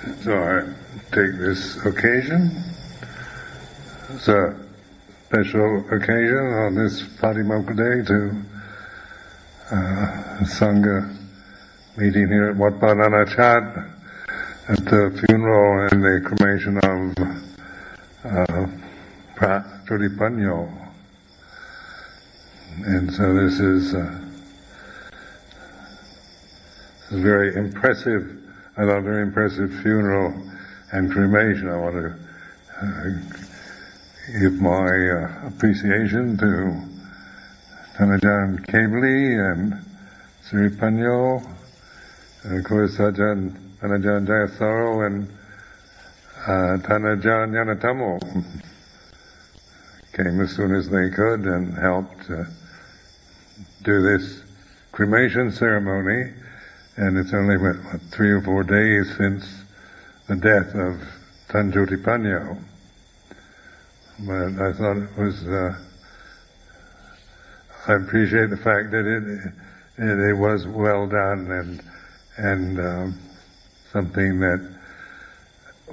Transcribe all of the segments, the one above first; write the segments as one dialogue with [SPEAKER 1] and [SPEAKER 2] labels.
[SPEAKER 1] So I take this occasion, it's a special occasion on this Patimokkha Day to uh, Sangha meeting here at Wat Nanachat at the funeral and the cremation of uh, Pra Panyo. And so this is, uh, this is very impressive I thought very impressive funeral and cremation. I want to uh, give my uh, appreciation to Tanajan Kebli and Sri Panyo, and of course Ajahn Tanajan Jayasaro and uh, Tanajan Yanatamo came as soon as they could and helped uh, do this cremation ceremony and it's only what, what, three or four days since the death of Tanjoti Panyo. But I thought it was, uh, I appreciate the fact that it, it, it was well done and, and um, something that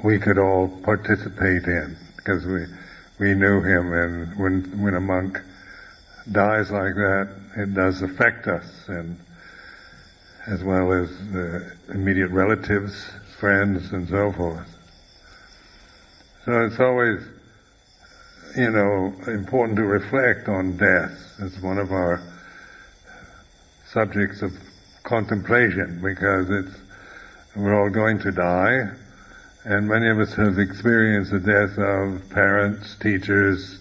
[SPEAKER 1] we could all participate in because we, we knew him and when, when a monk dies like that, it does affect us and as well as immediate relatives, friends, and so forth. So it's always, you know, important to reflect on death as one of our subjects of contemplation because it's, we're all going to die and many of us have experienced the death of parents, teachers,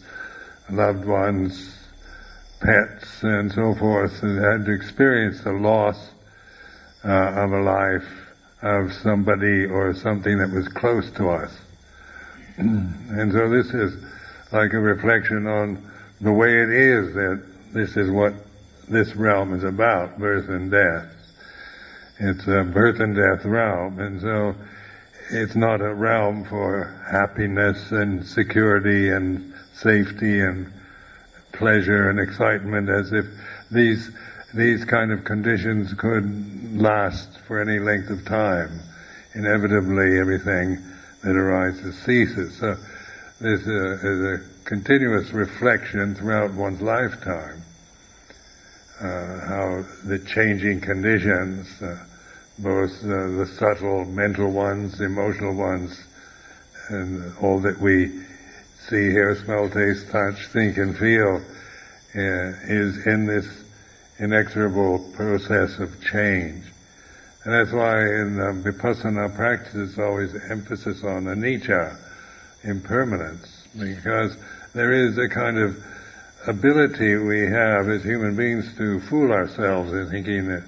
[SPEAKER 1] loved ones, pets, and so forth, and had to experience the loss uh, of a life of somebody or something that was close to us. and so this is like a reflection on the way it is that this is what this realm is about, birth and death. It's a birth and death realm, and so it's not a realm for happiness and security and safety and pleasure and excitement as if these these kind of conditions could last for any length of time. Inevitably, everything that arises ceases. So this is a continuous reflection throughout one's lifetime. Uh, how the changing conditions, uh, both uh, the subtle mental ones, emotional ones, and all that we see, hear, smell, taste, touch, think, and feel uh, is in this inexorable process of change. And that's why in the Vipassana practice there's always emphasis on anicca, impermanence, because there is a kind of ability we have as human beings to fool ourselves in thinking that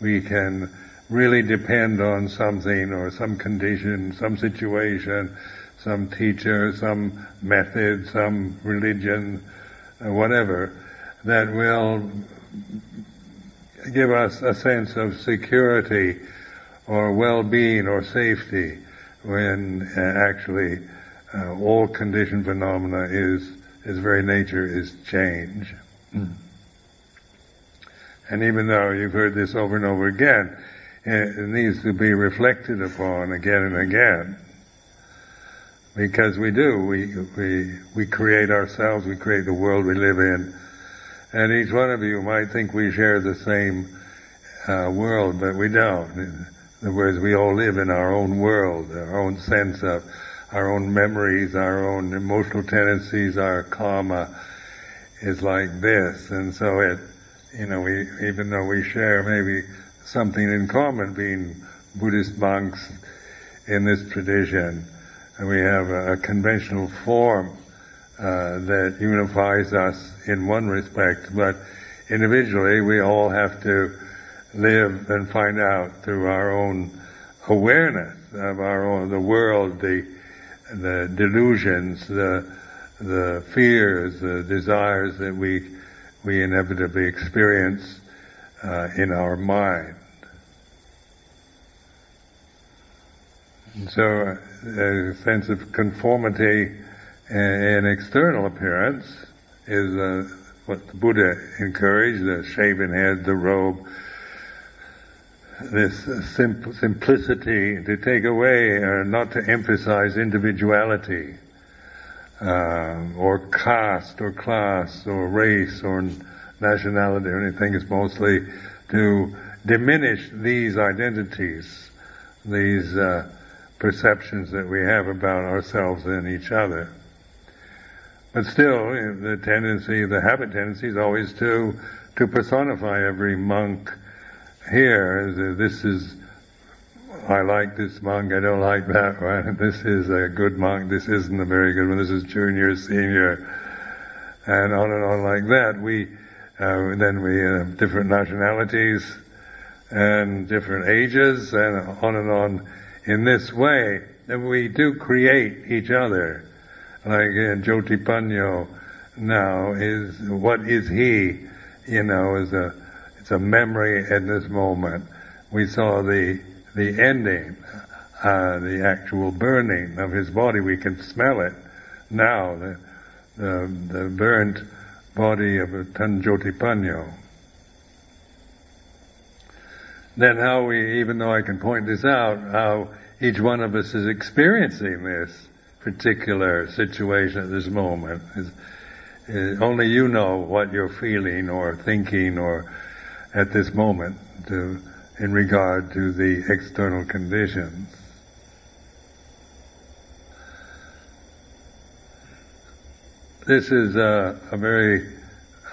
[SPEAKER 1] we can really depend on something or some condition, some situation, some teacher, some method, some religion, uh, whatever, that will give us a sense of security or well-being or safety when uh, actually uh, all conditioned phenomena is its very nature is change. Mm. And even though you've heard this over and over again, it needs to be reflected upon again and again. Because we do, we, we, we create ourselves, we create the world we live in, and each one of you might think we share the same uh, world, but we don't. In other words, we all live in our own world, our own sense of our own memories, our own emotional tendencies, our karma is like this. And so it, you know, we, even though we share maybe something in common being Buddhist monks in this tradition, and we have a, a conventional form uh, that unifies us in one respect, but individually we all have to live and find out through our own awareness of our own the world, the the delusions, the the fears, the desires that we we inevitably experience uh, in our mind. And so, uh, a sense of conformity an external appearance is uh, what the Buddha encouraged, the shaven head, the robe, this sim- simplicity to take away or not to emphasize individuality uh, or caste or class or race or nationality or anything. It's mostly to diminish these identities, these uh, perceptions that we have about ourselves and each other. But still, the tendency, the habit tendency is always to to personify every monk here. This is I like this monk, I don't like that one. This is a good monk, this isn't a very good one, this is junior, senior, and on and on like that. We, uh, then we have different nationalities and different ages and on and on in this way. And we do create each other. Like uh, Jyotipanyo now is, what is he? You know, is a, it's a memory at this moment. We saw the the ending, uh, the actual burning of his body. We can smell it now, the, the, the burnt body of Tanjotipanyo. Then how we, even though I can point this out, how each one of us is experiencing this particular situation at this moment. Is only you know what you're feeling or thinking or at this moment to in regard to the external conditions. This is a, a very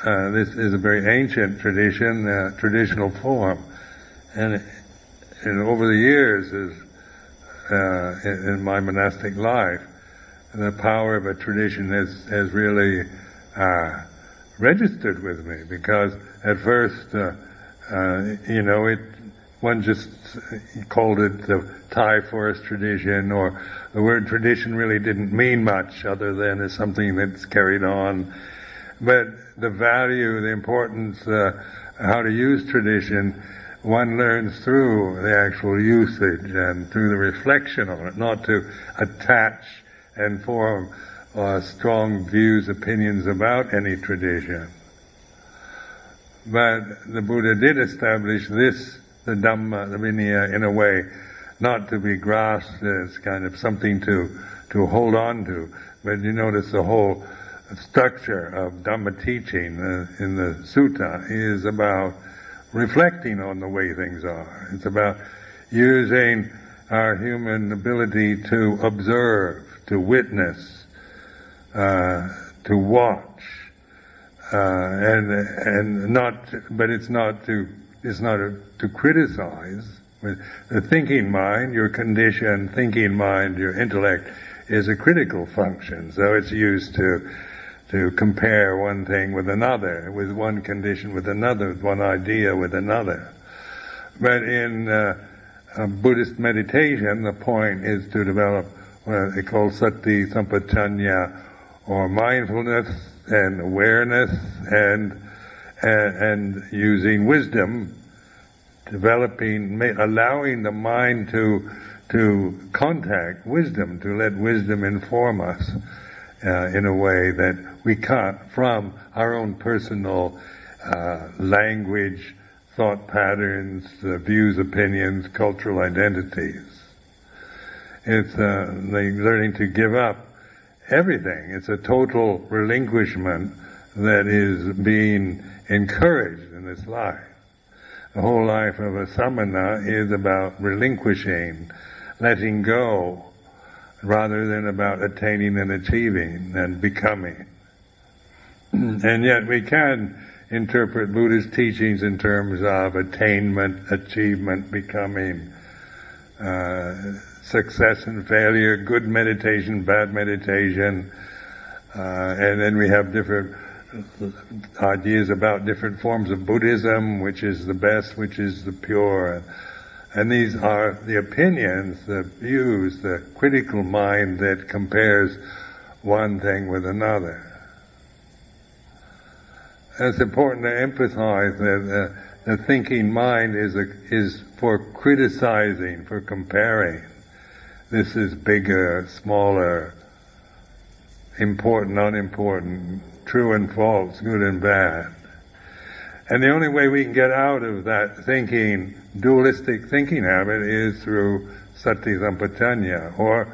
[SPEAKER 1] uh, this is a very ancient tradition, uh, traditional form, and, and over the years, is, uh, in, in, my monastic life, the power of a tradition has has really uh, registered with me because at first, uh, uh, you know, it one just called it the Thai forest tradition, or the word tradition really didn't mean much other than as something that's carried on. But the value, the importance, uh, how to use tradition, one learns through the actual usage and through the reflection on it, not to attach and form uh, strong views, opinions about any tradition. But the Buddha did establish this the Dhamma, the Vinaya, in a way, not to be grasped as kind of something to, to hold on to. But you notice the whole structure of Dhamma teaching uh, in the Sutta is about reflecting on the way things are. It's about using our human ability to observe, to witness, uh, to watch, uh, and and not, but it's not to is not a, to criticize. The thinking mind, your conditioned thinking mind, your intellect, is a critical function. So it's used to to compare one thing with another, with one condition with another, with one idea with another. But in uh, Buddhist meditation, the point is to develop what they call sati sampajanya, or mindfulness and awareness and and, and using wisdom, developing, allowing the mind to to contact wisdom, to let wisdom inform us uh, in a way that we can't from our own personal uh, language, thought patterns, uh, views, opinions, cultural identities. It's uh, learning to give up everything. It's a total relinquishment that is being encouraged in this life. The whole life of a samana is about relinquishing, letting go, rather than about attaining and achieving and becoming. and yet we can interpret Buddhist teachings in terms of attainment, achievement, becoming, uh, success and failure, good meditation, bad meditation, uh, and then we have different ideas about different forms of Buddhism, which is the best, which is the pure. And these are the opinions, the views, the critical mind that compares one thing with another. And it's important to emphasize that uh, the thinking mind is a, is for criticizing, for comparing. This is bigger, smaller, important, unimportant, true and false, good and bad. And the only way we can get out of that thinking, dualistic thinking habit is through sati sampajanya, or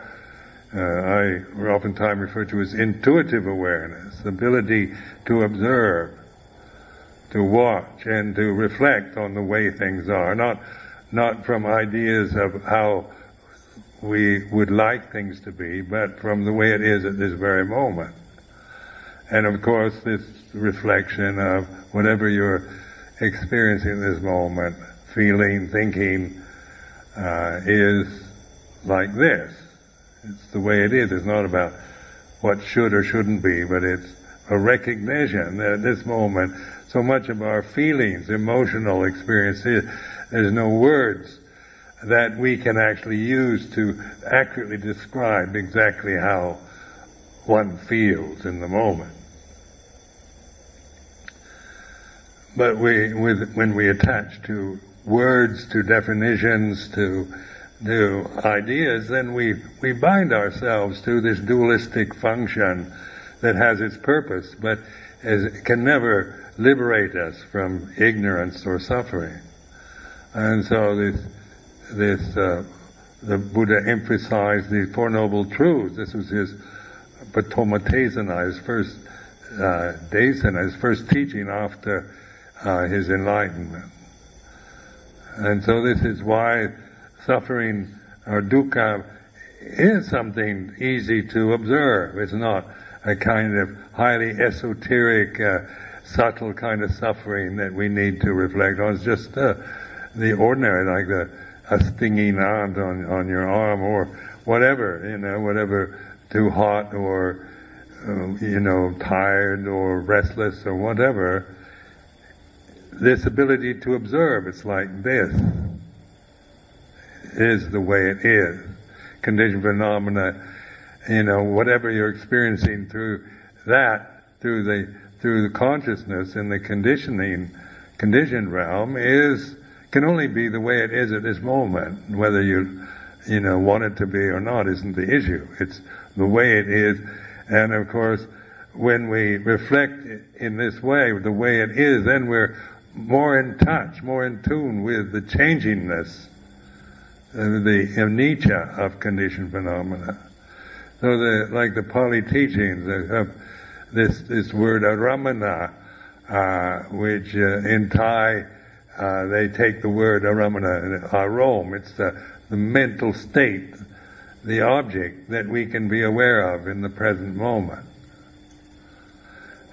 [SPEAKER 1] uh, I oftentimes refer to as intuitive awareness, ability to observe, to watch, and to reflect on the way things are, not not from ideas of how we would like things to be, but from the way it is at this very moment. And of course, this reflection of whatever you're experiencing in this moment, feeling, thinking, uh, is like this. It's the way it is. It's not about what should or shouldn't be, but it's a recognition that at this moment, so much of our feelings, emotional experiences, there's no words that we can actually use to accurately describe exactly how one feels in the moment. But we, with, when we attach to words, to definitions, to to ideas, then we we bind ourselves to this dualistic function that has its purpose, but is, can never liberate us from ignorance or suffering. And so this this uh, the Buddha emphasized the Four Noble Truths. This was his Patoma Tesana, his first uh, Desana, his first teaching after uh, his enlightenment. And so this is why suffering or dukkha is something easy to observe. It's not a kind of highly esoteric, uh, subtle kind of suffering that we need to reflect on. It's just uh, the ordinary, like the a stinging ant on on your arm or whatever, you know, whatever too hot or uh, you know tired or restless or whatever this ability to observe. It's like this is the way it is. Conditioned phenomena, you know, whatever you're experiencing through that, through the through the consciousness in the conditioning conditioned realm is can only be the way it is at this moment. Whether you you know want it to be or not isn't the issue. It's the way it is, and of course, when we reflect in this way, the way it is, then we're more in touch, more in tune with the changingness, uh, the anicca of conditioned phenomena. So the, like the Pali teachings this, this word aramana, uh, which uh, in Thai, uh, they take the word uh, aramana, arom, uh, it's the, the mental state, the object that we can be aware of in the present moment.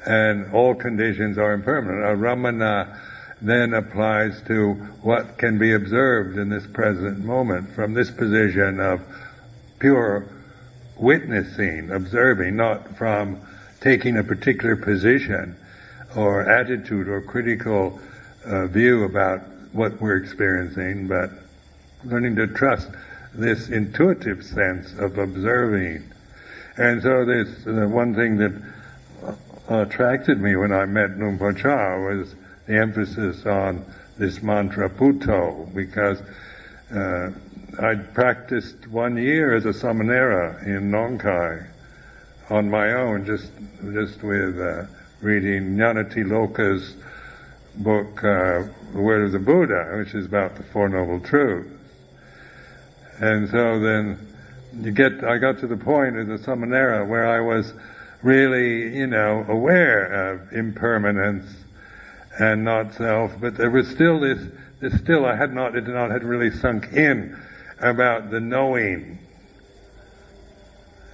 [SPEAKER 1] And all conditions are impermanent. Uh, aramana then applies to what can be observed in this present moment from this position of pure witnessing, observing, not from taking a particular position or attitude or critical uh, view about what we're experiencing, but learning to trust this intuitive sense of observing. And so this, uh, one thing that attracted me when I met Luang Por Chah was the emphasis on this mantra Buddho because uh, I'd practiced one year as a samanera in Nong Khai on my own, just just with uh, reading Loka's book, uh, The Word of the Buddha, which is about the Four Noble Truths. And so then you get, I got to the point as a samanera where I was really, you know, aware of impermanence and not self, but there was still this, this still I had not, it had not had really sunk in about the knowing.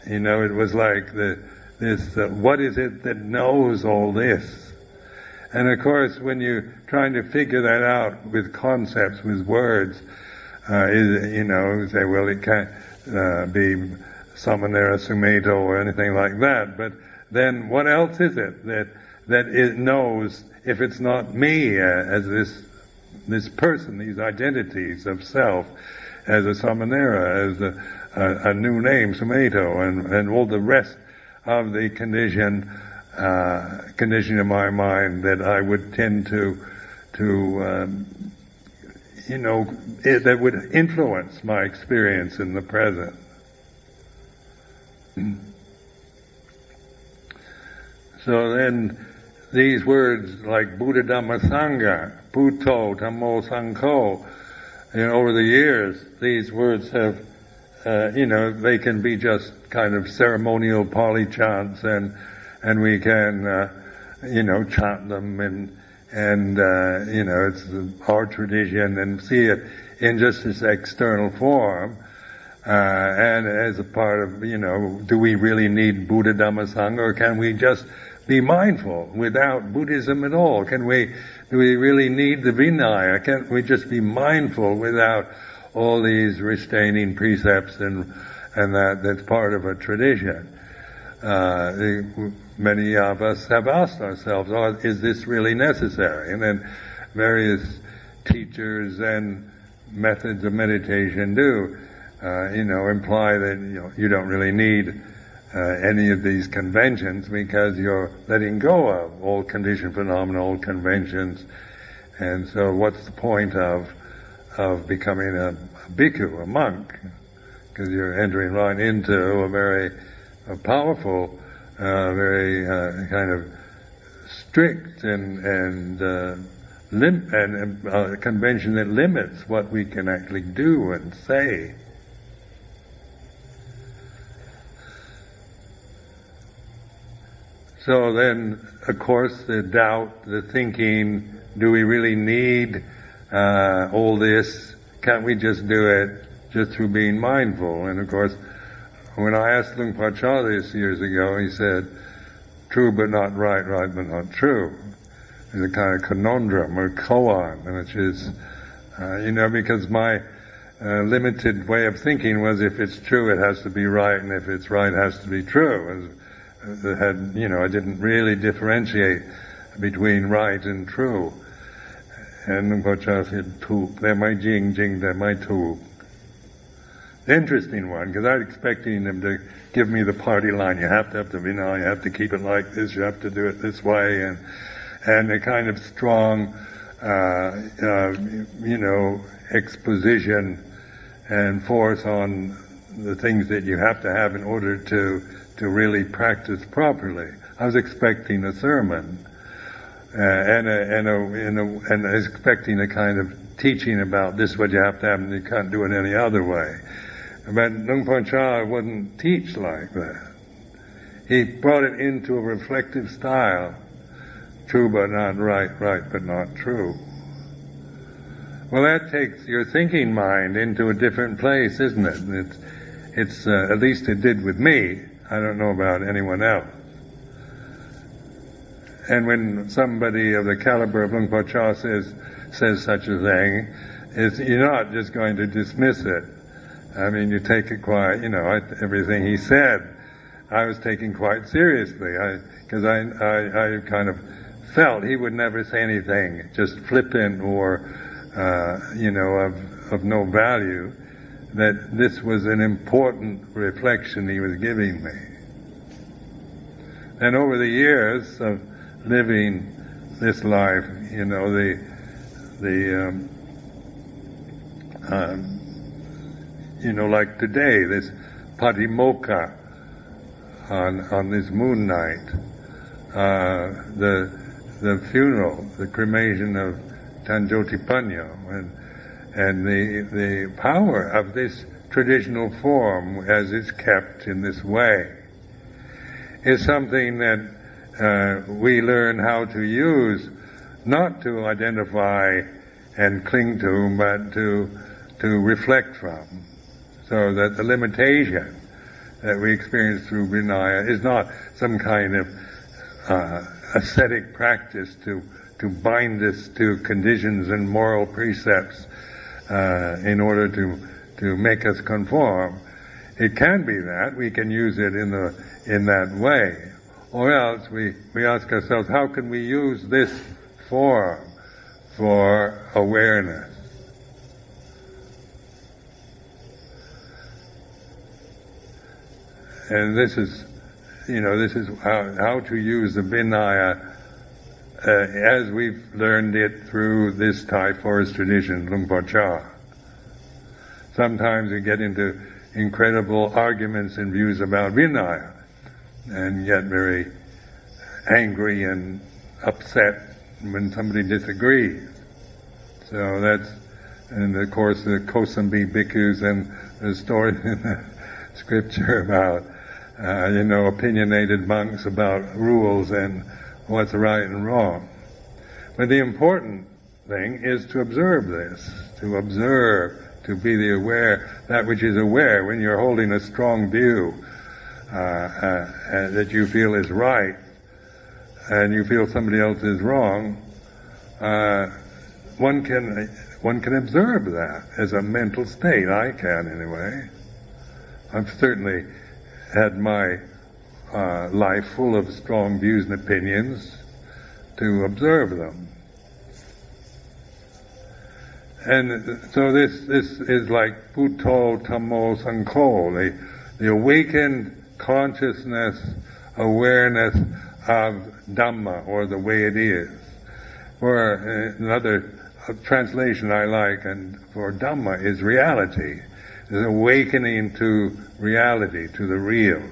[SPEAKER 1] You know, it was like the, this, uh, what is it that knows all this? And of course, when you're trying to figure that out with concepts, with words, uh, is, you know, say, well, it can't uh, be Samanera Sumedho or anything like that, but then what else is it that, that it knows if it's not me uh, as this this person, these identities of self, as a samanera, as a, a, a new name, Sumedho, and, and all the rest of the condition, uh, condition in my mind that I would tend to, to, um, you know, it, that would influence my experience in the present. So then, these words like Buddha Dhamma Sangha, Buddho, Dhammo Sangho, you know, over the years, these words have, uh, you know, they can be just kind of ceremonial Pali chants and, and we can, uh, you know, chant them and, and, uh, you know, it's our tradition and see it in just this external form. Uh, and as a part of, you know, do we really need Buddha Dhamma Sangha or can we just be mindful without Buddhism at all? Can we, do we really need the Vinaya? Can't we just be mindful without all these restraining precepts and, and that, that's part of a tradition? Uh, many of us have asked ourselves, oh, is this really necessary? And then various teachers and methods of meditation do, uh, you know, imply that you, know, you don't really need uh, any of these conventions because you're letting go of all conditioned phenomena, all conventions. And so what's the point of, of becoming a, a bhikkhu, a monk? Because you're entering right into a very a powerful, uh, very uh, kind of strict and, and, uh, lim- and uh, convention that limits what we can actually do and say. So then, of course, the doubt, the thinking, do we really need uh, all this? Can't we just do it just through being mindful? And of course, when I asked Luang Por this years ago, he said, true but not right, right but not true. It's a kind of conundrum or koan, which is, uh, you know, because my uh, limited way of thinking was if it's true, it has to be right, and if it's right, it has to be true had, you know, I didn't really differentiate between right and true. And Luang Por said, "Tuk, they're my jing, jing, they're my tuk." Interesting one, because I was expecting them to give me the party line. You have to have to, you know, you have to keep it like this. You have to do it this way, and and a kind of strong, uh, uh, you know, exposition and force on the things that you have to have in order to to really practice properly. I was expecting a sermon, uh, and a, and a, and a, and expecting a kind of teaching about this is what you have to have and you can't do it any other way. But Luang Por Chah wouldn't teach like that. He brought it into a reflective style. True but not right, right but not true. Well, that takes your thinking mind into a different place, isn't it? It's, it's uh, at least it did with me. I don't know about anyone else. And when somebody of the caliber of Luang Por Chah says, says such a thing, you're not just going to dismiss it. I mean, you take it quite, you know, everything he said, I was taking quite seriously. Because I, I, I, kind of felt he would never say anything just flippant or, uh, you know, of, of no value that this was an important reflection he was giving me. And over the years of living this life, you know, the the um, um, you know, like today, this patimokkha on on this moon night, uh, the the funeral, the cremation of Tanjotipanyo, and and the, the power of this traditional form as it's kept in this way is something that uh, we learn how to use not to identify and cling to, but to, to reflect from. So that the limitation that we experience through Vinaya is not some kind of uh, ascetic practice to, to bind us to conditions and moral precepts uh, in order to to make us conform. It can be that we can use it in the in that way, or else we we ask ourselves, how can we use this form for awareness? And this is, you know, this is how, how to use the Vinaya uh, as we've learned it through this Thai forest tradition, Luang Por Chah. Sometimes we get into incredible arguments and views about Vinaya, and get very angry and upset when somebody disagrees. So that's, and of course the Kosambi bhikkhus and the story in the scripture about, uh, you know, opinionated monks about rules and what's right and wrong. But the important thing is to observe this, to observe, to be the aware, that which is aware when you're holding a strong view uh, uh, that you feel is right and you feel somebody else is wrong, uh, one can one can observe that as a mental state. I can anyway. I've certainly had my uh, life full of strong views and opinions to observe them. And so this this is like Buddho Dhammo Sangho, the, the awakened consciousness, awareness of Dhamma, or the way it is. Or uh, another translation I like and for Dhamma is reality. Is awakening to reality, to the real.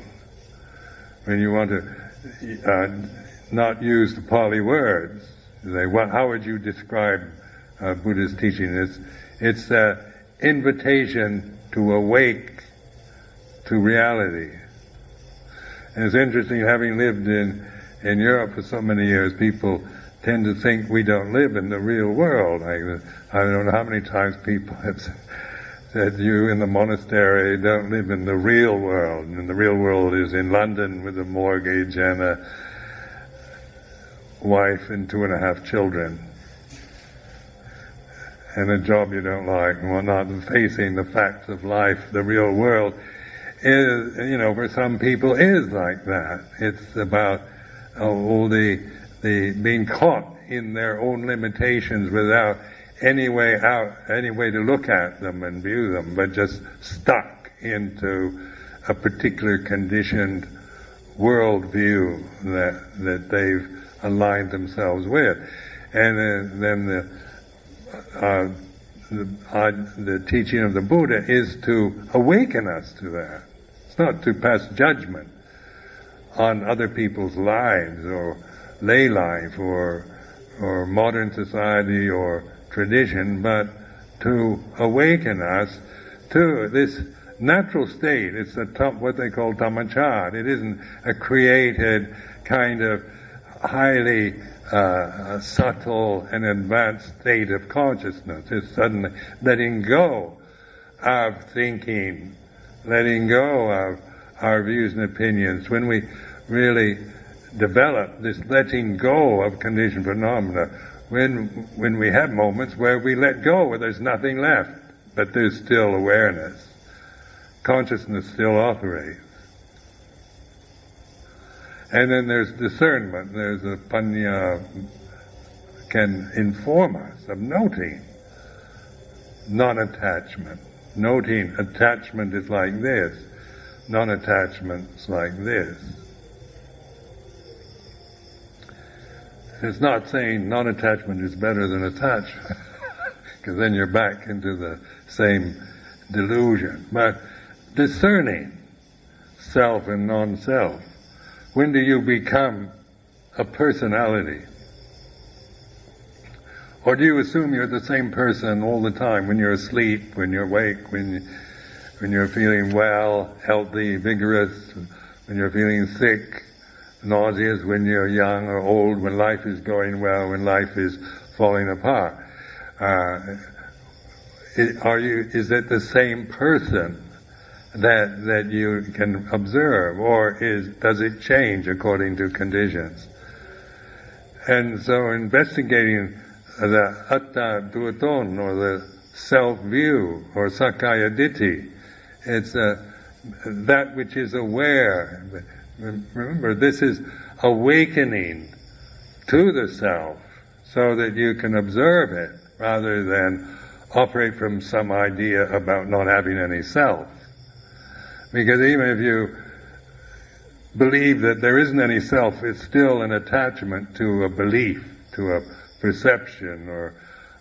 [SPEAKER 1] When you want to uh, not use the Pali words, say, well, how would you describe uh, Buddha's teaching? It's, it's an invitation to awake to reality. And it's interesting, having lived in, in Europe for so many years, people tend to think we don't live in the real world. I, I don't know how many times people have said you in the monastery don't live in the real world. And the real world is in London with a mortgage and a wife and two and a half children. And a job you don't like and whatnot, and facing the facts of life, the real world is, you know, for some people is like that. It's about all the, the being caught in their own limitations without any way out, any way to look at them and view them, but just stuck into a particular conditioned worldview that that they've aligned themselves with, and then, the, uh, the, uh, the teaching of the Buddha is to awaken us to that. It's not to pass judgment on other people's lives or lay life or or modern society or tradition, but to awaken us to this natural state. It's a what they call dhammachat. It isn't a created kind of highly uh, subtle and advanced state of consciousness. It's suddenly letting go of thinking, letting go of our views and opinions. When we really develop this letting go of conditioned phenomena, when when we have moments where we let go, where there's nothing left, but there's still awareness, consciousness still operates. And then there's discernment. There's a panya can inform us of noting non-attachment. Noting attachment is like this, non-attachment is like this. It's not saying non-attachment is better than attachment, because then you're back into the same delusion. But discerning self and non-self when do you become a personality? Or do you assume you're the same person all the time when you're asleep, when you're awake, when, you, when you're feeling well, healthy, vigorous, when you're feeling sick, nauseous, when you're young or old, when life is going well, when life is falling apart? Uh, are you, is it the same person that that you can observe, or is does it change according to conditions? And so, investigating the atta duaton, or the self view, or sakkaya ditthi, it's uh, that which is aware. Remember, this is awakening to the self, so that you can observe it rather than operate from some idea about not having any self. Because even if you believe that there isn't any self, it's still an attachment to a belief, to a perception, or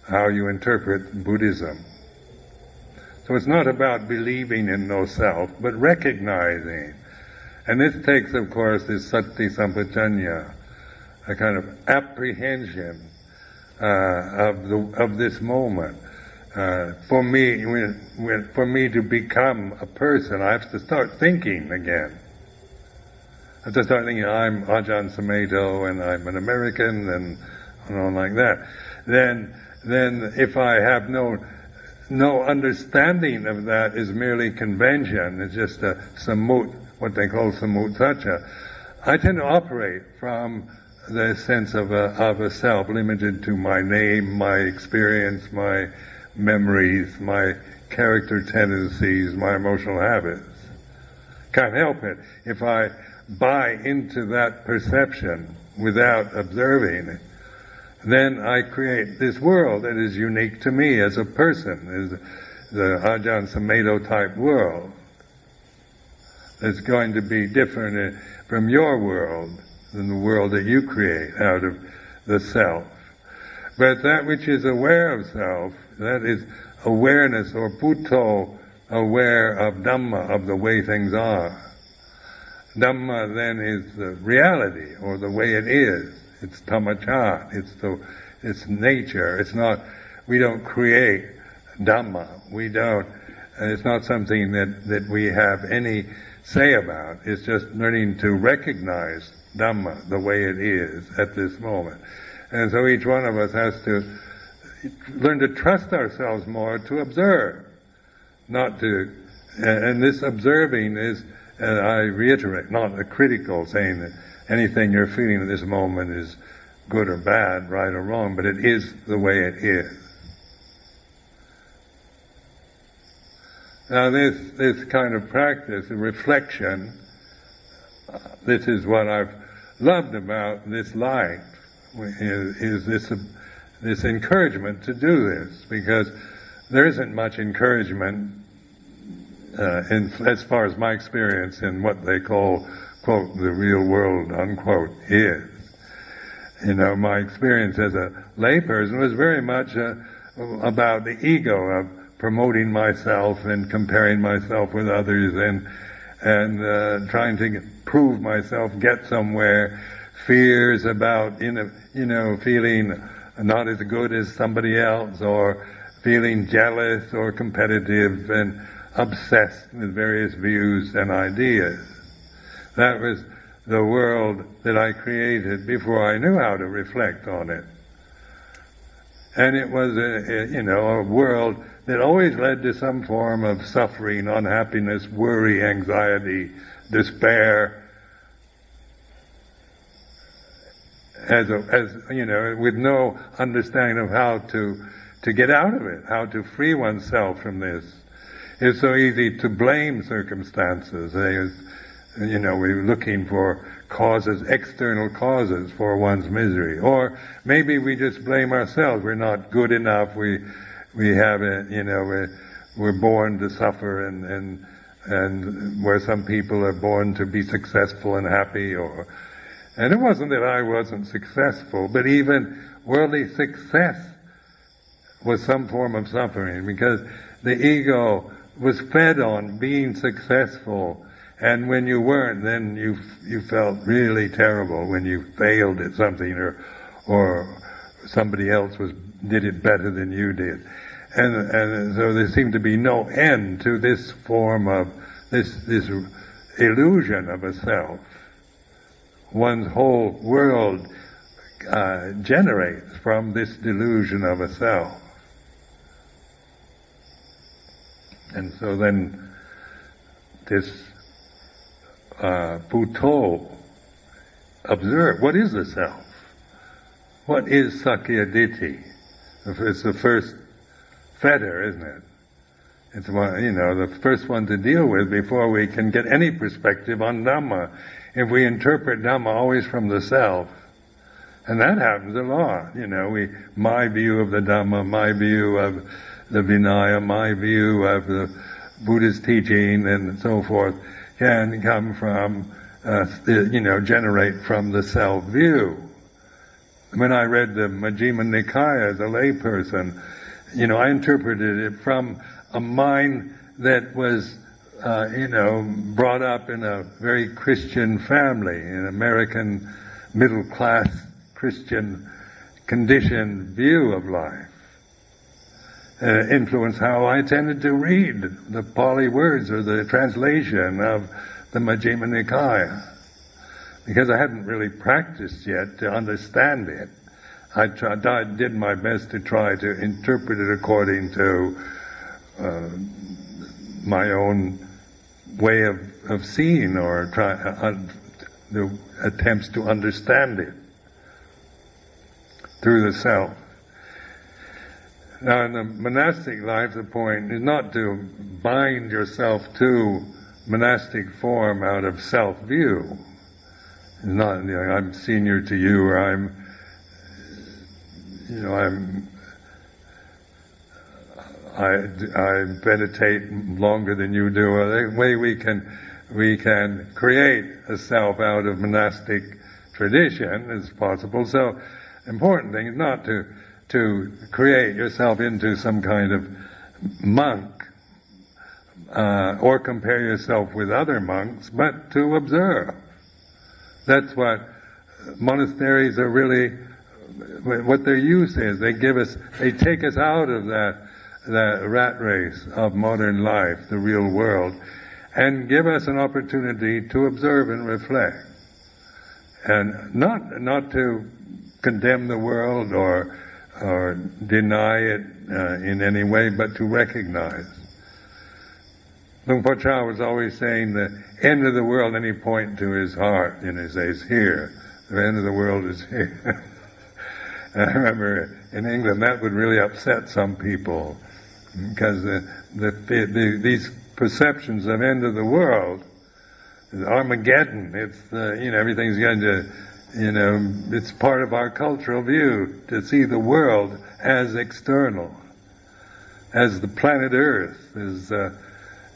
[SPEAKER 1] how you interpret Buddhism. So it's not about believing in no self, but recognizing. And this takes, of course, this sati sampajanya, a kind of apprehension uh, of the of this moment. Uh, for me, when, when, for me to become a person, I have to start thinking again. I have to start thinking I'm Ajahn Sumedho and I'm an American and, on like that. Then, then if I have no no understanding of that is merely convention. It's just a samut, what they call samut satcha. I tend to operate from the sense of a, of a self limited to my name, my experience, my memories, my character tendencies, my emotional habits. Can't help it. If I buy into that perception without observing then I create this world that is unique to me as a person, is the Ajahn Sumedho type world. That's going to be different uh, from your world than the world that you create out of the self. But that which is aware of self, that is awareness or Buddho aware of Dhamma, of the way things are. Dhamma then is the reality or the way it is. It's tammachat. It's the, it's nature. It's not, we don't create Dhamma. We don't, and it's not something that, that we have any say about. It's just learning to recognize Dhamma the way it is at this moment. And so each one of us has to learn to trust ourselves more to observe, not to, and this observing is, and I reiterate, not a critical saying that anything you're feeling at this moment is good or bad, right or wrong, but it is the way it is. Now this, this kind of practice, reflection, uh, this is what I've loved about this life, is, is this, this encouragement to do this, because there isn't much encouragement uh, in, as far as my experience in what they call quote, the real world, unquote, is. You know, my experience as a layperson was very much uh, about the ego of promoting myself and comparing myself with others and and uh, trying to get, prove myself, get somewhere. Fears about you know, you know, feeling not as good as somebody else, or feeling jealous or competitive and obsessed with various views and ideas. That was the world that I created before I knew how to reflect on it. And it was a, a, you know, a world that always led to some form of suffering, unhappiness, worry, anxiety, despair. As, a, as you know, with no understanding of how to to get out of it, how to free oneself from this. It's so easy to blame circumstances. You know, we're looking for causes, external causes for one's misery. Or maybe we just blame ourselves. We're not good enough. We, we have it, you know, we're, we're born to suffer and, and, and where some people are born to be successful and happy or, and it wasn't that I wasn't successful, but even worldly success was some form of suffering because the ego was fed on being successful and when you weren't, then you you felt really terrible when you failed at something or or somebody else was did it better than you did. And and so there seemed to be no end to this form of this this illusion of a self. One's whole world uh, generates from this delusion of a self. And so then this uh, Buddho, observe what is the self? What is Sakkayaditthi? It's the first fetter, isn't it? It's one, you know, the first one to deal with before we can get any perspective on Dhamma. If we interpret Dhamma always from the self, and that happens a lot, you know, we, my view of the Dhamma, my view of the Vinaya, my view of the Buddha's teaching and so forth can come from, uh, you know, generate from the self view. When I read the Majjhima Nikaya as a layperson, you know, I interpreted it from a mind that was, uh, you know, brought up in a very Christian family, an American middle class Christian conditioned view of life. Uh, influenced how I tended to read the Pali words or the translation of the Majjhima Nikaya. Because I hadn't really practiced yet to understand it. I, tried, I did my best to try to interpret it according to uh, my own way of, of seeing or try, uh, the attempts to understand it through the self. Now, in the monastic life, the point is not to bind yourself to monastic form out of self view. Not, you know, I'm senior to you, or I'm you know, I'm, I, I meditate longer than you do. The way we can, we can create a self out of monastic tradition is possible. So, important thing is not to, to create yourself into some kind of monk, uh, or compare yourself with other monks, but to observe. That's what monasteries are really what their use is. They give us, they take us out of that, that rat race of modern life, the real world, and give us an opportunity to observe and reflect. And not, not to condemn the world or, or deny it uh, in any way, but to recognize. Luang Por Chah was always saying the end of the world, and he point to his heart, and he says, here. The end of the world is here. I remember in England that would really upset some people because the, the, the, these perceptions of end of the world, Armageddon, it's you know everything's going to, you know, it's part of our cultural view to see the world as external, as the planet Earth, as uh,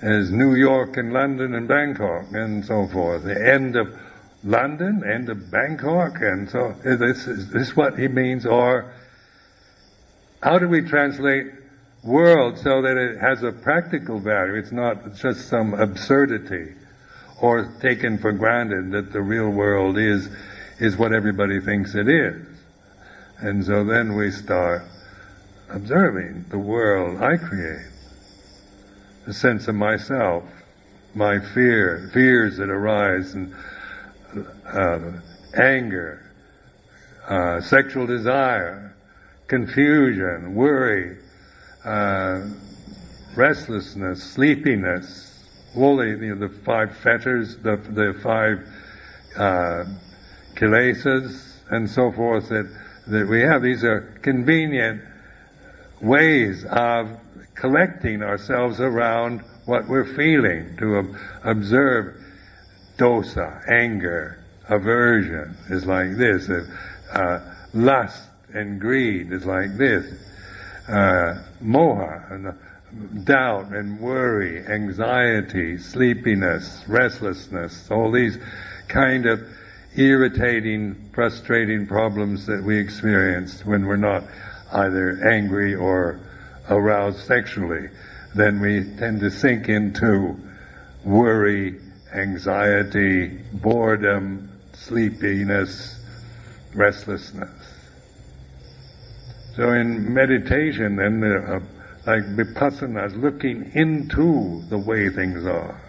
[SPEAKER 1] as New York and London and Bangkok and so forth. The end of London and to Bangkok, and so uh, this is this what he means, or how do we translate world so that it has a practical value? It's not just some absurdity or taken for granted that the real world is is what everybody thinks it is. And so then we start observing the world I create, the sense of myself, my fear, fears that arise and uh, anger, uh, sexual desire, confusion, worry, uh, restlessness, sleepiness, the, you know, the five fetters, the, the five uh, kilesas, and so forth that, that we have. These are convenient ways of collecting ourselves around what we're feeling, to ob- observe dosa, anger, aversion is like this. Uh, lust and greed is like this. Uh, moha, and doubt and worry, anxiety, sleepiness, restlessness, all these kind of irritating, frustrating problems that we experience when we're not either angry or aroused sexually, then we tend to sink into worry, anxiety, boredom, sleepiness, restlessness. So in meditation, then, uh, like vipassana is looking into the way things are.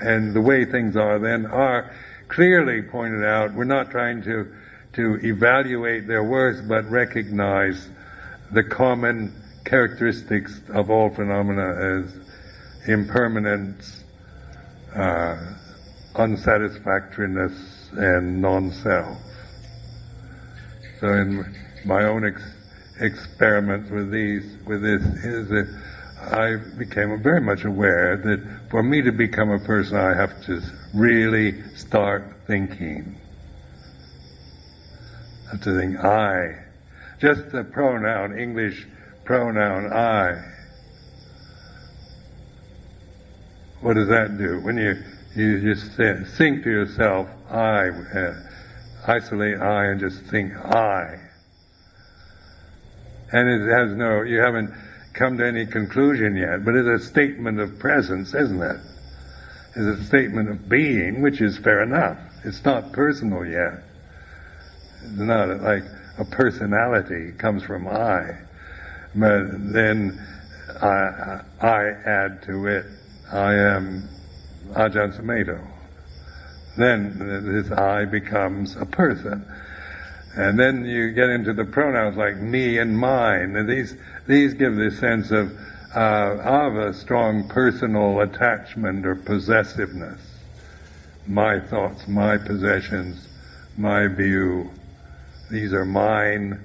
[SPEAKER 1] And the way things are then are clearly pointed out. We're not trying to, to evaluate their worth, but recognize the common characteristics of all phenomena as impermanence, uh, unsatisfactoriness and non-self. So in my own ex- experiments with these, with this, is that I became very much aware that for me to become a person, I have to really start thinking. I have to think I. Just the pronoun, English pronoun I what does that do? When you you just think to yourself, I, uh, isolate I and just think I. And it has no, you haven't come to any conclusion yet, but it's a statement of presence, isn't it? It's a statement of being, which is fair enough. It's not personal yet. It's not like a personality comes from I, but then I, I add to it, I am Ajahn Sumedho. Then this I becomes a person. And then you get into the pronouns like me and mine, and these these give this sense of uh, of a strong personal attachment or possessiveness. My thoughts, my possessions, my view. These are mine.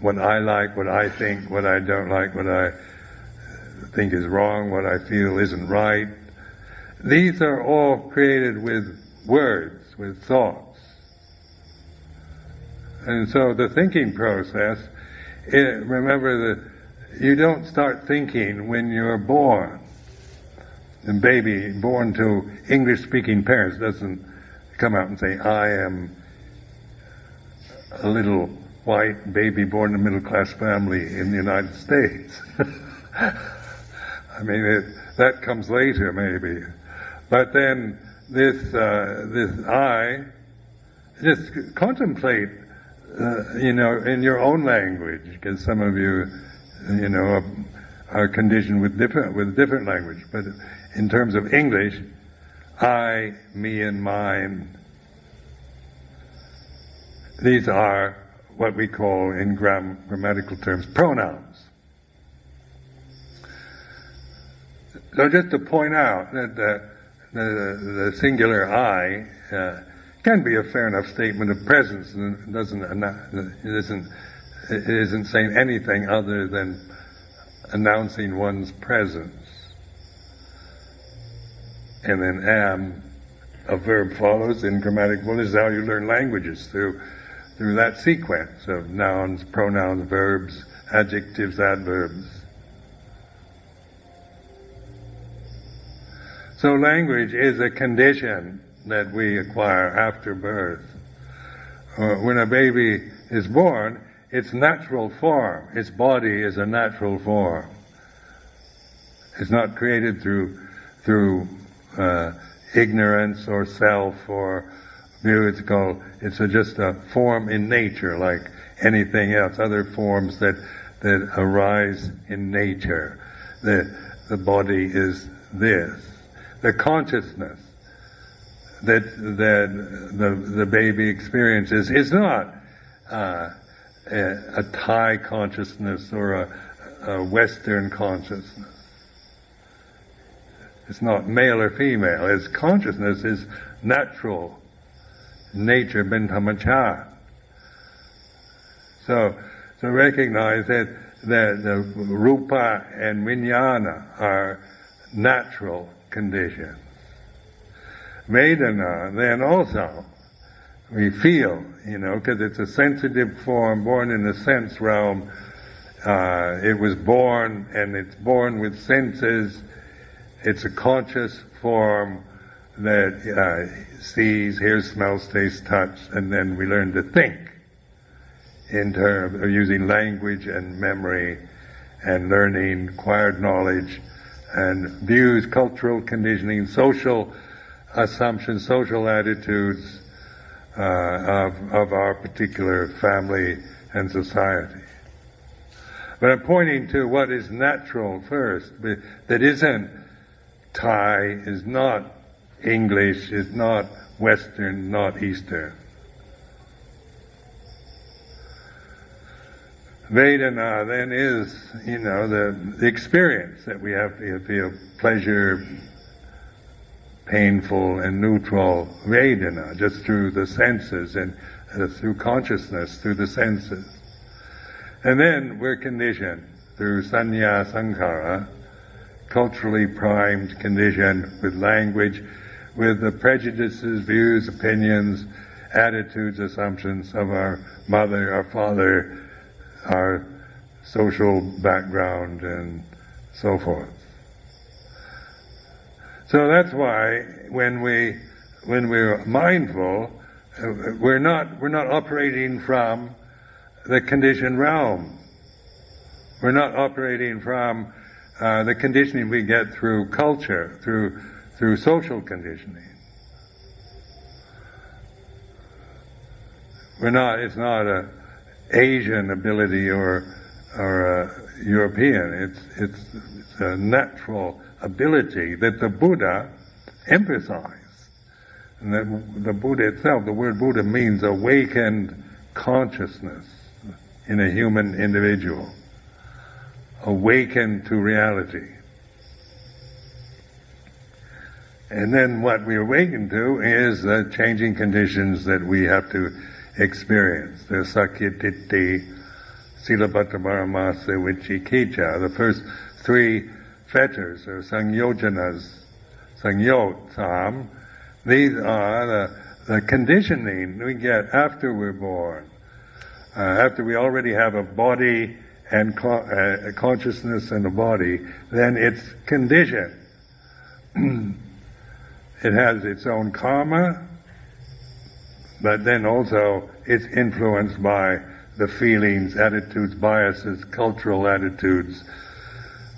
[SPEAKER 1] What I like, what I think, what I don't like, what I think is wrong, what I feel isn't right. These are all created with words, with thoughts. And so the thinking process, it, remember that you don't start thinking when you're born. The baby born to English speaking parents doesn't come out and say, I am a little white baby born in a middle class family in the United States. I mean, it, that comes later maybe. But then this, uh, this I, just contemplate uh, you know, in your own language, because some of you, you know, are conditioned with different with different language. But in terms of English, I, me, and mine. These are what we call, in gram- grammatical terms, pronouns. So just to point out that the, the, the singular I uh, can be a fair enough statement of presence and doesn't it isn't it isn't saying anything other than announcing one's presence. And then am, a verb follows in grammatical. This is how you learn languages through through that sequence of nouns, pronouns, verbs, adjectives, adverbs. So language is a condition that we acquire after birth. Uh, when a baby is born, its natural form, its body is a natural form. It's not created through through uh, ignorance or self or called it's a, just a form in nature, like anything else. Other forms that that arise in nature. The the body is this. The consciousness that that the the baby experiences is not uh, a, a, Thai consciousness or a, a, Western consciousness. It's not male or female. Its consciousness is natural, nature, ben So, so recognize that that the rupa and vijnana are natural conditions. Vedana, then also we feel, you know, because it's a sensitive form born in the sense realm. Uh, it was born and it's born with senses. It's a conscious form that uh, sees, hears, smells, tastes, touch, and then we learn to think in terms of using language and memory and learning, acquired knowledge, and views, cultural conditioning, social assumptions, social attitudes uh, of, of our particular family and society. But I'm pointing to what is natural first, that isn't Thai, is not English, is not Western, not Eastern. Vedana then is, you know, the, the experience that we have to feel pleasure, painful and neutral Vedana, just through the senses and uh, through consciousness, through the senses. And then we're conditioned through sanya sankhara, culturally primed condition with language, with the prejudices, views, opinions, attitudes, assumptions of our mother, our father, our social background, and so forth. So that's why when we when we're mindful, uh, we're not we're not operating from the conditioned realm. We're not operating from uh, the conditioning we get through culture, through through social conditioning. We're not. It's not a Asian ability or or a European. It's it's, it's a natural ability that the Buddha emphasized. And that the Buddha itself, the word Buddha means awakened consciousness in a human individual, awakened to reality. And then what we awaken to is the changing conditions that we have to experience. The Sakkayaditthi, Silabbata Paramasa, Vicikiccha, the first three fetters or Sangyojanas, Sangyot, Sam, these are the, the conditioning we get after we're born. Uh, after we already have a body and uh, consciousness and a body, then it's conditioned. it has its own karma, but then also it's influenced by the feelings, attitudes, biases, cultural attitudes,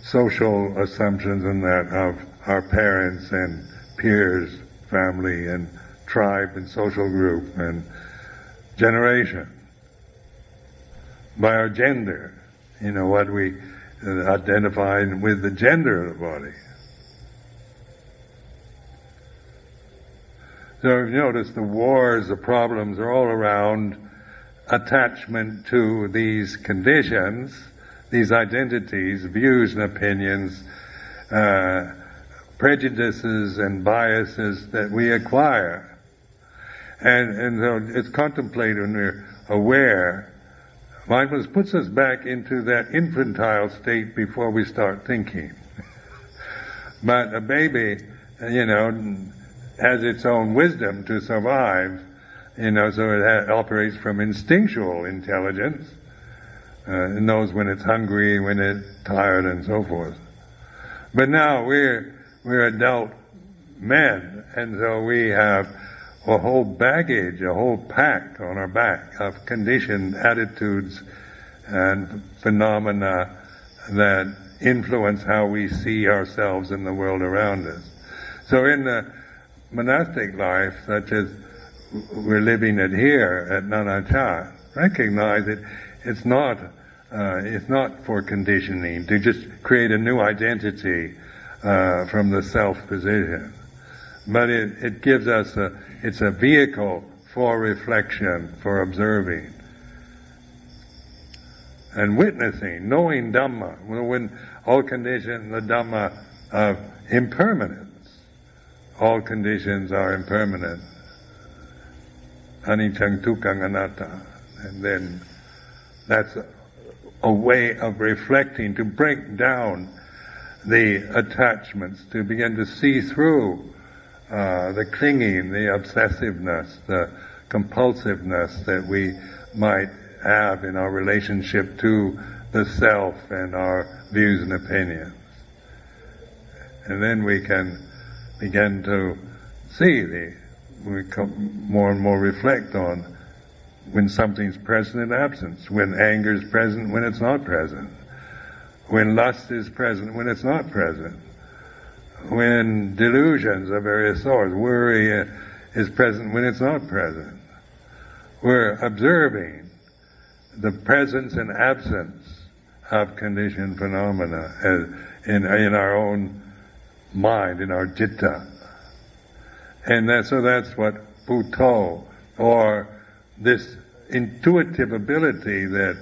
[SPEAKER 1] social assumptions and that of our parents and peers, family and tribe and social group and generation. By our gender, you know, what we identify with the gender of the body. So if you notice the wars, the problems are all around attachment to these conditions, these identities, views and opinions, uh, prejudices and biases that we acquire. And, and so it's contemplated when we're aware. Mindfulness puts us back into that infantile state before we start thinking. but a baby, you know, has its own wisdom to survive, you know, so it ha- operates from instinctual intelligence. Uh, it knows when it's hungry, when it's tired, and so forth. But now we're we're adult men, and so we have a whole baggage, a whole pack on our back of conditioned attitudes and phenomena that influence how we see ourselves in the world around us. So in the monastic life, such as we're living it here at Nanachat, recognize that it's not uh, it's not for conditioning. To just create a new identity uh, from the self position, but it, it gives us a it's a vehicle for reflection, for observing. And witnessing, knowing Dhamma. When all conditions, the Dhamma of impermanence all conditions are impermanent. Anicca dukkha anatta. And then that's a, way of reflecting to break down the attachments, to begin to see through uh, the clinging, the obsessiveness, the compulsiveness that we might have in our relationship to the self and our views and opinions. And then we can begin to see the, we come more and more reflect on when something's present and absence, when anger is present, when it's not present, when lust is present, when it's not present, when delusions of various sorts, worry is present when it's not present. We're observing the presence and absence of conditioned phenomena in, in our own mind, in our citta. And that, so that's what Buddho, or this intuitive ability that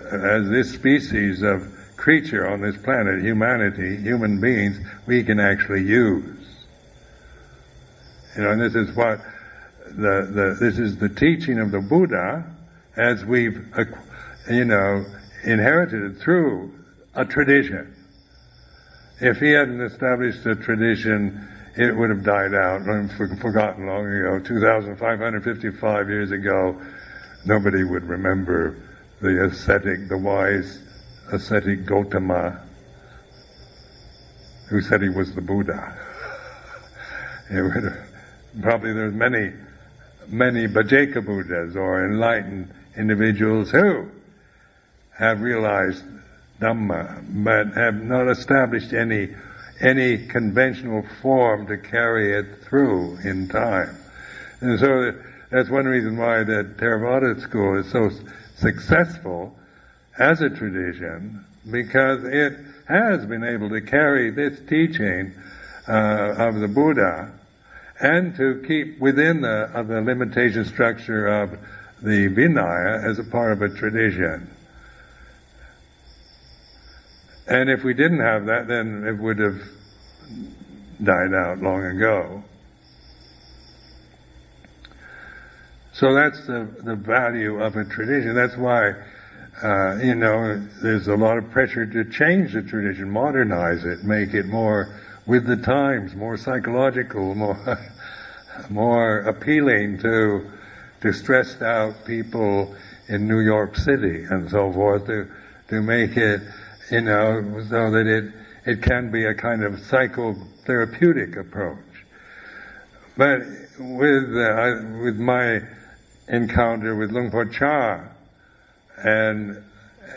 [SPEAKER 1] uh, as this species of creature on this planet, humanity, human beings, we can actually use. You know, and this is what the, the this is the teaching of the Buddha as we've, you know, inherited it through a tradition. If he hadn't established a tradition, it would have died out and forgotten long ago. 2,555 years ago, nobody would remember the ascetic, the wise ascetic Gotama, who said he was the Buddha. probably there's many, many Pacceka Buddhas or enlightened individuals who have realized Dhamma, but have not established any any conventional form to carry it through in time. And so that's one reason why the Theravada school is so successful as a tradition, because it has been able to carry this teaching uh, of the Buddha and to keep within the, of the limitation structure of the Vinaya as a part of a tradition. And if we didn't have that, then it would have died out long ago. So that's the, the value of a tradition. That's why, uh, you know, there's a lot of pressure to change the tradition, modernize it, make it more with the times, more psychological, more, more appealing to, to stressed out people in New York City and so forth to, to make it, you know, so that it, it can be a kind of psychotherapeutic approach. But with, uh, with my encounter with Luang Por Chah and,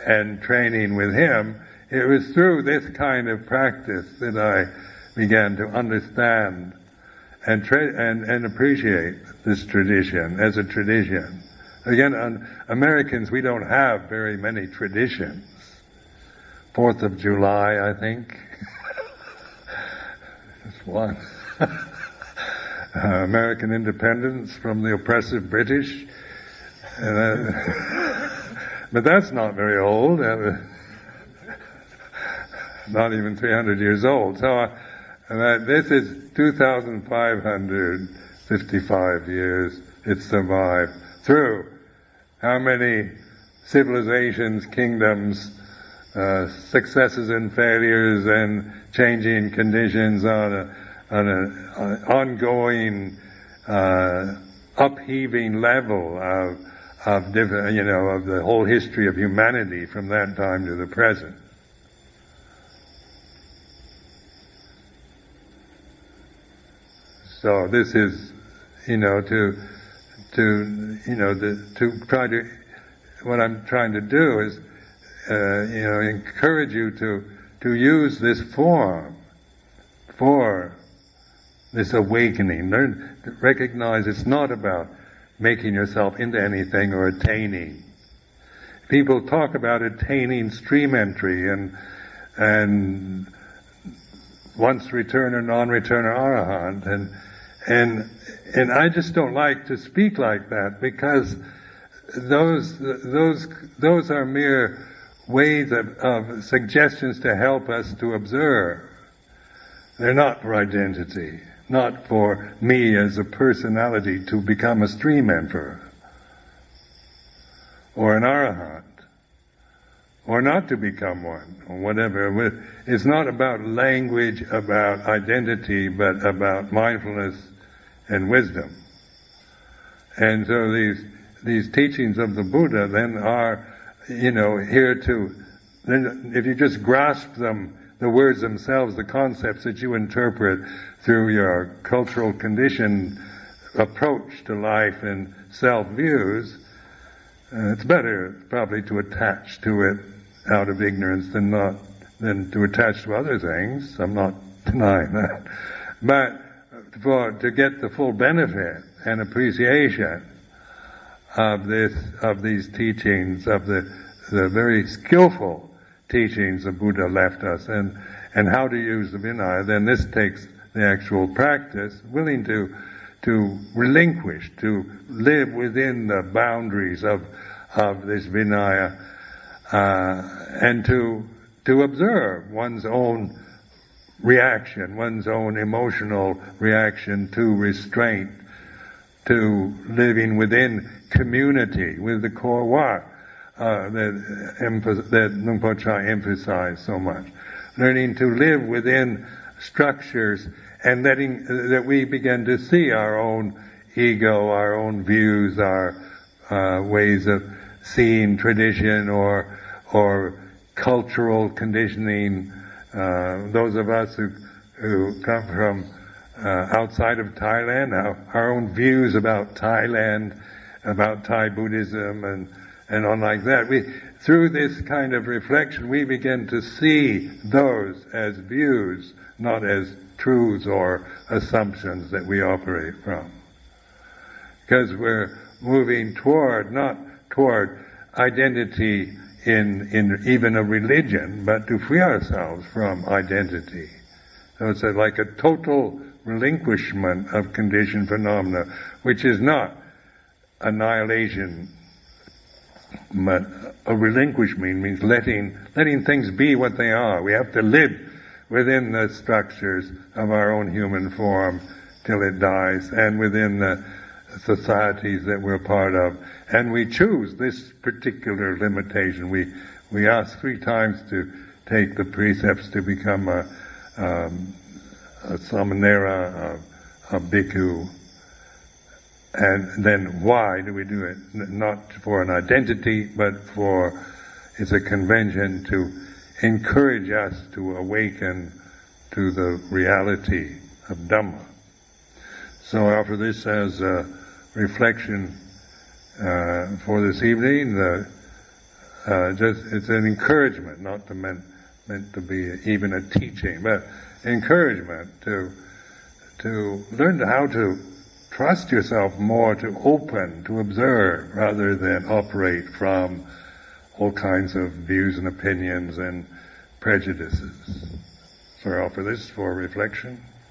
[SPEAKER 1] and training with him, it was through this kind of practice that I began to understand and, tra- and, and appreciate this tradition as a tradition. Again, Americans, we don't have very many traditions. Fourth of July, I think. Just one. uh, American independence from the oppressive British. Uh, but that's not very old. Uh, not even 300 years old. So uh, this is 2,555 years it survived through how many civilizations, kingdoms, uh, successes and failures and changing conditions on a on an ongoing uh, upheaving level of of different, you know, of the whole history of humanity from that time to the present. So this is, you know, to to you know the, to try to what I'm trying to do is, uh, you know, encourage you to to use this form for this awakening. Learn recognize it's not about making yourself into anything or attaining. People talk about attaining stream entry and and once returner, non-returner arahant, and and and I just don't like to speak like that because those those those are mere ways of, of suggestions to help us to observe. They're not for identity not for me as a personality to become a stream enterer or an arahant or not to become one or whatever. It's not about language, about identity, but about mindfulness and wisdom. And so these these teachings of the Buddha then are, you know, here to, if you just grasp them the words themselves, the concepts that you interpret through your cultural condition approach to life and self views, uh, it's better probably to attach to it out of ignorance than not than to attach to other things. I'm not denying that, but for to get the full benefit and appreciation of this of these teachings of the the very skillful teachings the Buddha left us. And, and how to use the Vinaya, then this takes the actual practice, willing to, to relinquish, to live within the boundaries of, of this Vinaya, uh, and to, to observe one's own reaction, one's own emotional reaction to restraint, to living within community with the core what? uh, that, emph- that Luang Por Chah emphasized so much. Learning to live within structures and letting, uh, that we begin to see our own ego, our own views, our uh, ways of seeing tradition or, or cultural conditioning. Uh, those of us who, who come from uh, outside of Thailand, our, our own views about Thailand, about Thai Buddhism and and on like that. We, through this kind of reflection, we begin to see those as views, not as truths or assumptions that we operate from. because we're moving toward, not toward identity in, in even a religion, but to free ourselves from identity. So it's a, like a total relinquishment of conditioned phenomena, which is not annihilation, but a relinquishment means letting, letting things be what they are. We have to live within the structures of our own human form till it dies and within the societies that we're part of. And we choose this particular limitation. We, we ask three times to take the precepts to become a, um, a samanera, a, a bhikkhu. And then why do we do it? Not for an identity, but for, it's a convention to encourage us to awaken to the reality of Dhamma. So I offer this as a reflection uh, for this evening. The, uh, just it's an encouragement, not to meant meant to be even a teaching, but encouragement to to learn how to trust yourself more, to open, to observe, rather than operate from all kinds of views and opinions and prejudices. So I offer this for reflection.